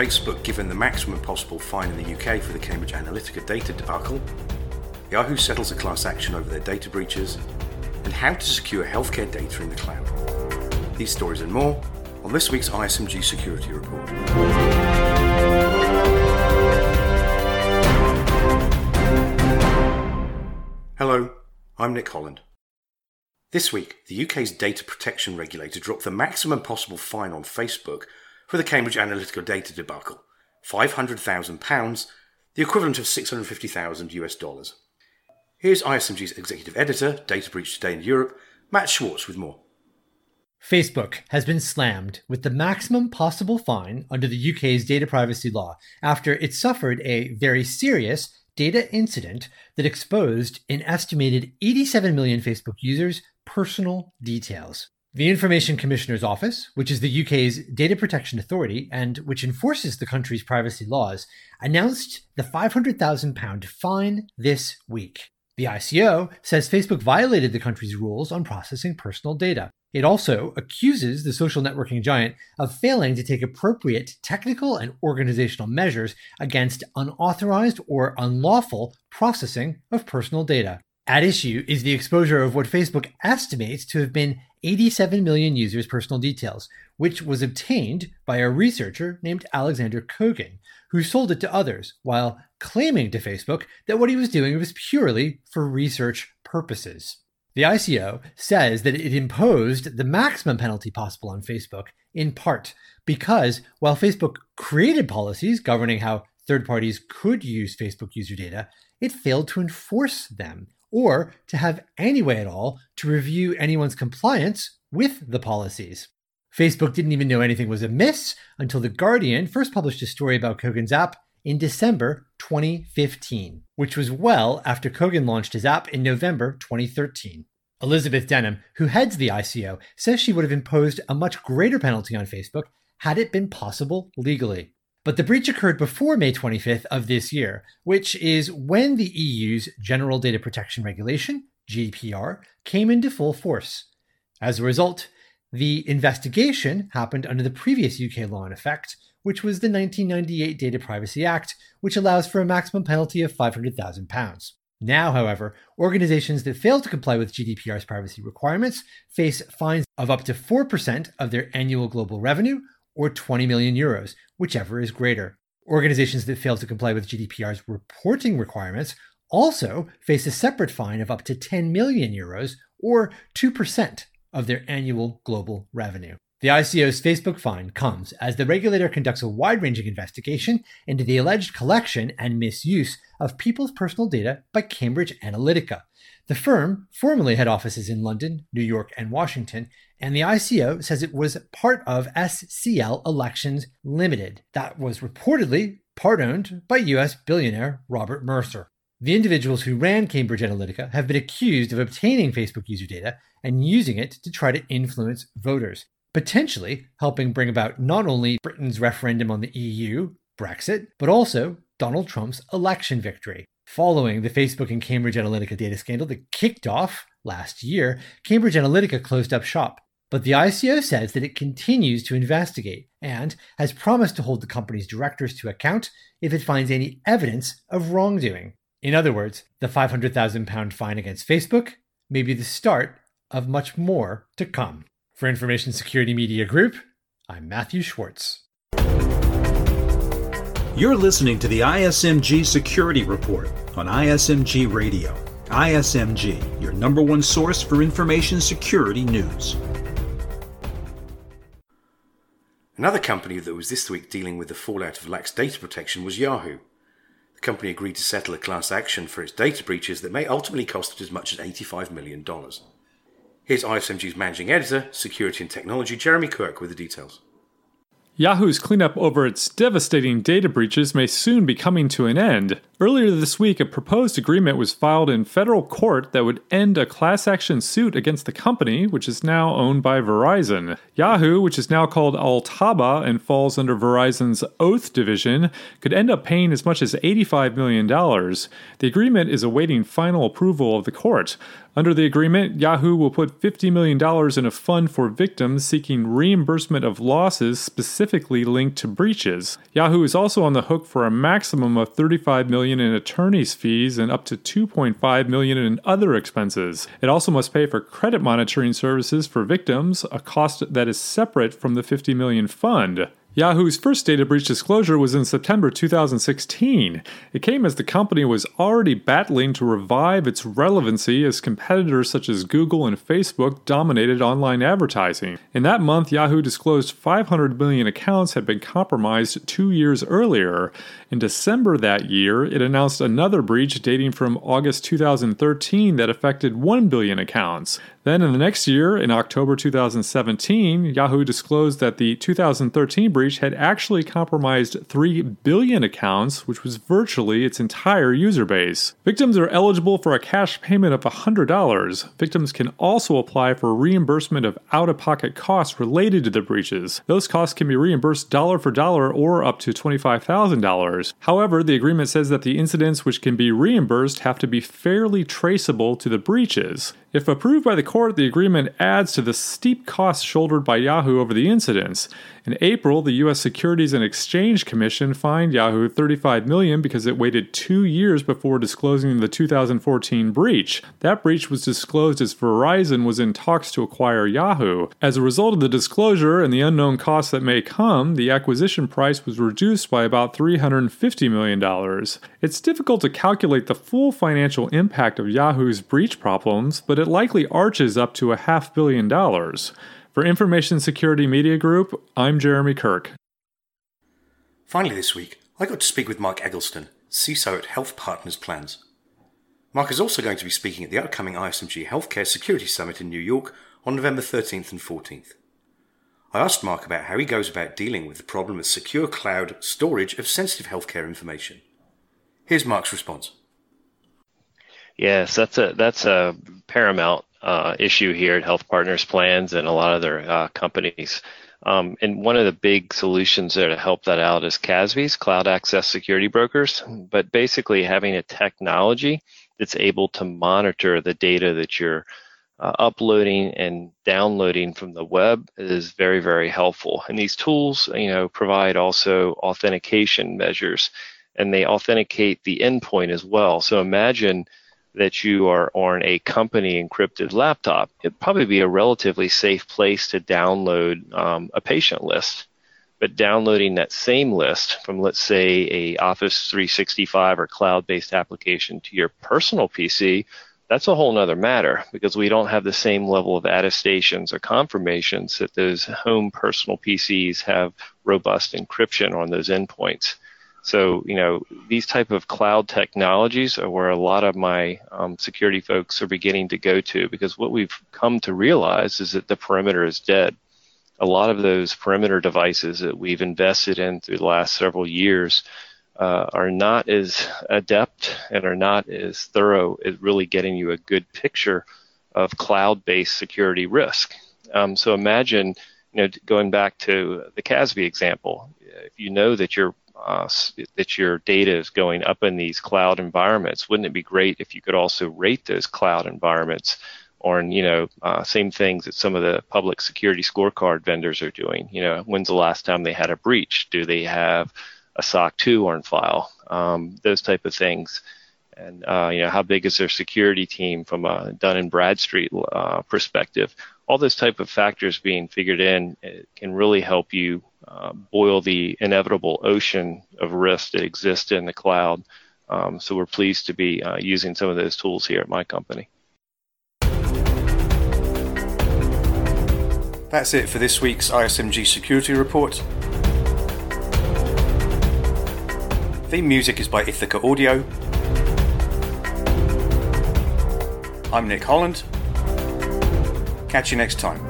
Facebook given the maximum possible fine in the UK for the Cambridge Analytica data debacle, Yahoo settles a class action over their data breaches, and how to secure healthcare data in the cloud. These stories and more on this week's ISMG Security Report. Hello, I'm Nick Holland. This week, the UK's data protection regulator dropped the maximum possible fine on Facebook for the Cambridge Analytica data debacle £500,000, the equivalent of 650,000 US dollars. Here's ISMG's executive editor, Data Breach Today in Europe, Matt Schwartz, with more. Facebook has been slammed with the maximum possible fine under the UK's data privacy law after it suffered a very serious data incident that exposed an estimated 87 million Facebook users' personal details. The Information Commissioner's Office, which is the UK's data protection authority and which enforces the country's privacy laws, announced the £500,000 fine this week. The ICO says Facebook violated the country's rules on processing personal data. It also accuses the social networking giant of failing to take appropriate technical and organizational measures against unauthorized or unlawful processing of personal data. At issue is the exposure of what Facebook estimates to have been 87 million users' personal details, which was obtained by a researcher named Alexander Kogan, who sold it to others while claiming to Facebook that what he was doing was purely for research purposes. The ICO says that it imposed the maximum penalty possible on Facebook in part because while Facebook created policies governing how third parties could use Facebook user data, it failed to enforce them or to have any way at all to review anyone's compliance with the policies. Facebook didn't even know anything was amiss until The Guardian first published a story about Kogan's app in December 2015, which was well after Kogan launched his app in November 2013. Elizabeth Denham, who heads the ICO, says she would have imposed a much greater penalty on Facebook had it been possible legally. But the breach occurred before May 25th of this year, which is when the EU's General Data Protection Regulation, GDPR, came into full force. As a result, the investigation happened under the previous UK law in effect, which was the 1998 Data Privacy Act, which allows for a maximum penalty of £500,000. Now, however, organizations that fail to comply with GDPR's privacy requirements face fines of up to 4% of their annual global revenue or 20 million euros, whichever is greater. Organizations that fail to comply with GDPR's reporting requirements also face a separate fine of up to 10 million euros or 2% of their annual global revenue. The ICO's Facebook fine comes as the regulator conducts a wide ranging investigation into the alleged collection and misuse of people's personal data by Cambridge Analytica. The firm formerly had offices in London, New York, and Washington, and the ICO says it was part of SCL Elections Limited, that was reportedly part owned by US billionaire Robert Mercer. The individuals who ran Cambridge Analytica have been accused of obtaining Facebook user data and using it to try to influence voters potentially helping bring about not only Britain's referendum on the EU, Brexit, but also Donald Trump's election victory. Following the Facebook and Cambridge Analytica data scandal that kicked off last year, Cambridge Analytica closed up shop. But the ICO says that it continues to investigate and has promised to hold the company's directors to account if it finds any evidence of wrongdoing. In other words, the £500,000 fine against Facebook may be the start of much more to come. For Information Security Media Group, I'm Matthew Schwartz. You're listening to the ISMG Security Report on ISMG Radio. ISMG, your number one source for information security news. Another company that was this week dealing with the fallout of lax data protection was Yahoo. The company agreed to settle a class action for its data breaches that may ultimately cost it as much as $85 million. Here's ISMG's managing editor, security and technology, Jeremy Kirk, with the details. Yahoo's cleanup over its devastating data breaches may soon be coming to an end. Earlier this week, a proposed agreement was filed in federal court that would end a class action suit against the company, which is now owned by Verizon. Yahoo, which is now called Altaba and falls under Verizon's Oath division, could end up paying as much as $85 million. The agreement is awaiting final approval of the court. Under the agreement, Yahoo will put $50 million in a fund for victims seeking reimbursement of losses specifically linked to breaches. Yahoo is also on the hook for a maximum of 35 million in attorney's fees and up to 2.5 million in other expenses. It also must pay for credit monitoring services for victims, a cost that is separate from the 50 million fund. Yahoo's first data breach disclosure was in September 2016. It came as the company was already battling to revive its relevancy as competitors such as Google and Facebook dominated online advertising. In that month, Yahoo disclosed 500 million accounts had been compromised two years earlier. In December that year, it announced another breach dating from August 2013 that affected 1 billion accounts. Then, in the next year, in October 2017, Yahoo disclosed that the 2013 breach had actually compromised 3 billion accounts, which was virtually its entire user base. Victims are eligible for a cash payment of $100. Victims can also apply for reimbursement of out of pocket costs related to the breaches. Those costs can be reimbursed dollar for dollar or up to $25,000. However, the agreement says that the incidents which can be reimbursed have to be fairly traceable to the breaches. If approved by the court, the agreement adds to the steep costs shouldered by Yahoo over the incidents. In April, the U.S. Securities and Exchange Commission fined Yahoo 35 million because it waited two years before disclosing the 2014 breach. That breach was disclosed as Verizon was in talks to acquire Yahoo. As a result of the disclosure and the unknown costs that may come, the acquisition price was reduced by about $350 million. It's difficult to calculate the full financial impact of Yahoo's breach problems, but it likely arches up to a half billion dollars. For Information Security Media Group, I'm Jeremy Kirk. Finally, this week, I got to speak with Mark Eggleston, CISO at Health Partners Plans. Mark is also going to be speaking at the upcoming ISMG Healthcare Security Summit in New York on November 13th and 14th. I asked Mark about how he goes about dealing with the problem of secure cloud storage of sensitive healthcare information. Here's Mark's response. Yes, that's a that's a paramount uh, issue here at Health Partners Plans and a lot of their uh, companies. Um, and one of the big solutions there to help that out is CASBs, Cloud Access Security Brokers. But basically, having a technology that's able to monitor the data that you're uh, uploading and downloading from the web is very, very helpful. And these tools, you know, provide also authentication measures, and they authenticate the endpoint as well. So imagine that you are on a company encrypted laptop, it'd probably be a relatively safe place to download um, a patient list. But downloading that same list from, let's say, a Office 365 or cloud-based application to your personal PC, that's a whole nother matter because we don't have the same level of attestations or confirmations that those home personal PCs have robust encryption on those endpoints. So, you know, these type of cloud technologies are where a lot of my um, security folks are beginning to go to because what we've come to realize is that the perimeter is dead. A lot of those perimeter devices that we've invested in through the last several years uh, are not as adept and are not as thorough at really getting you a good picture of cloud-based security risk. Um, so imagine, you know, going back to the CASB example, if you know that your uh, that your data is going up in these cloud environments. Wouldn't it be great if you could also rate those cloud environments on, you know, uh, same things that some of the public security scorecard vendors are doing? You know, when's the last time they had a breach? Do they have a SOC 2 on file? Um, those type of things. And, uh, you know, how big is their security team from a Dun and Bradstreet uh, perspective? All those type of factors being figured in can really help you uh, boil the inevitable ocean of risk that exists in the cloud. Um, so we're pleased to be uh, using some of those tools here at my company. That's it for this week's ISMG Security Report. Theme music is by Ithaca Audio. I'm Nick Holland. Catch you next time.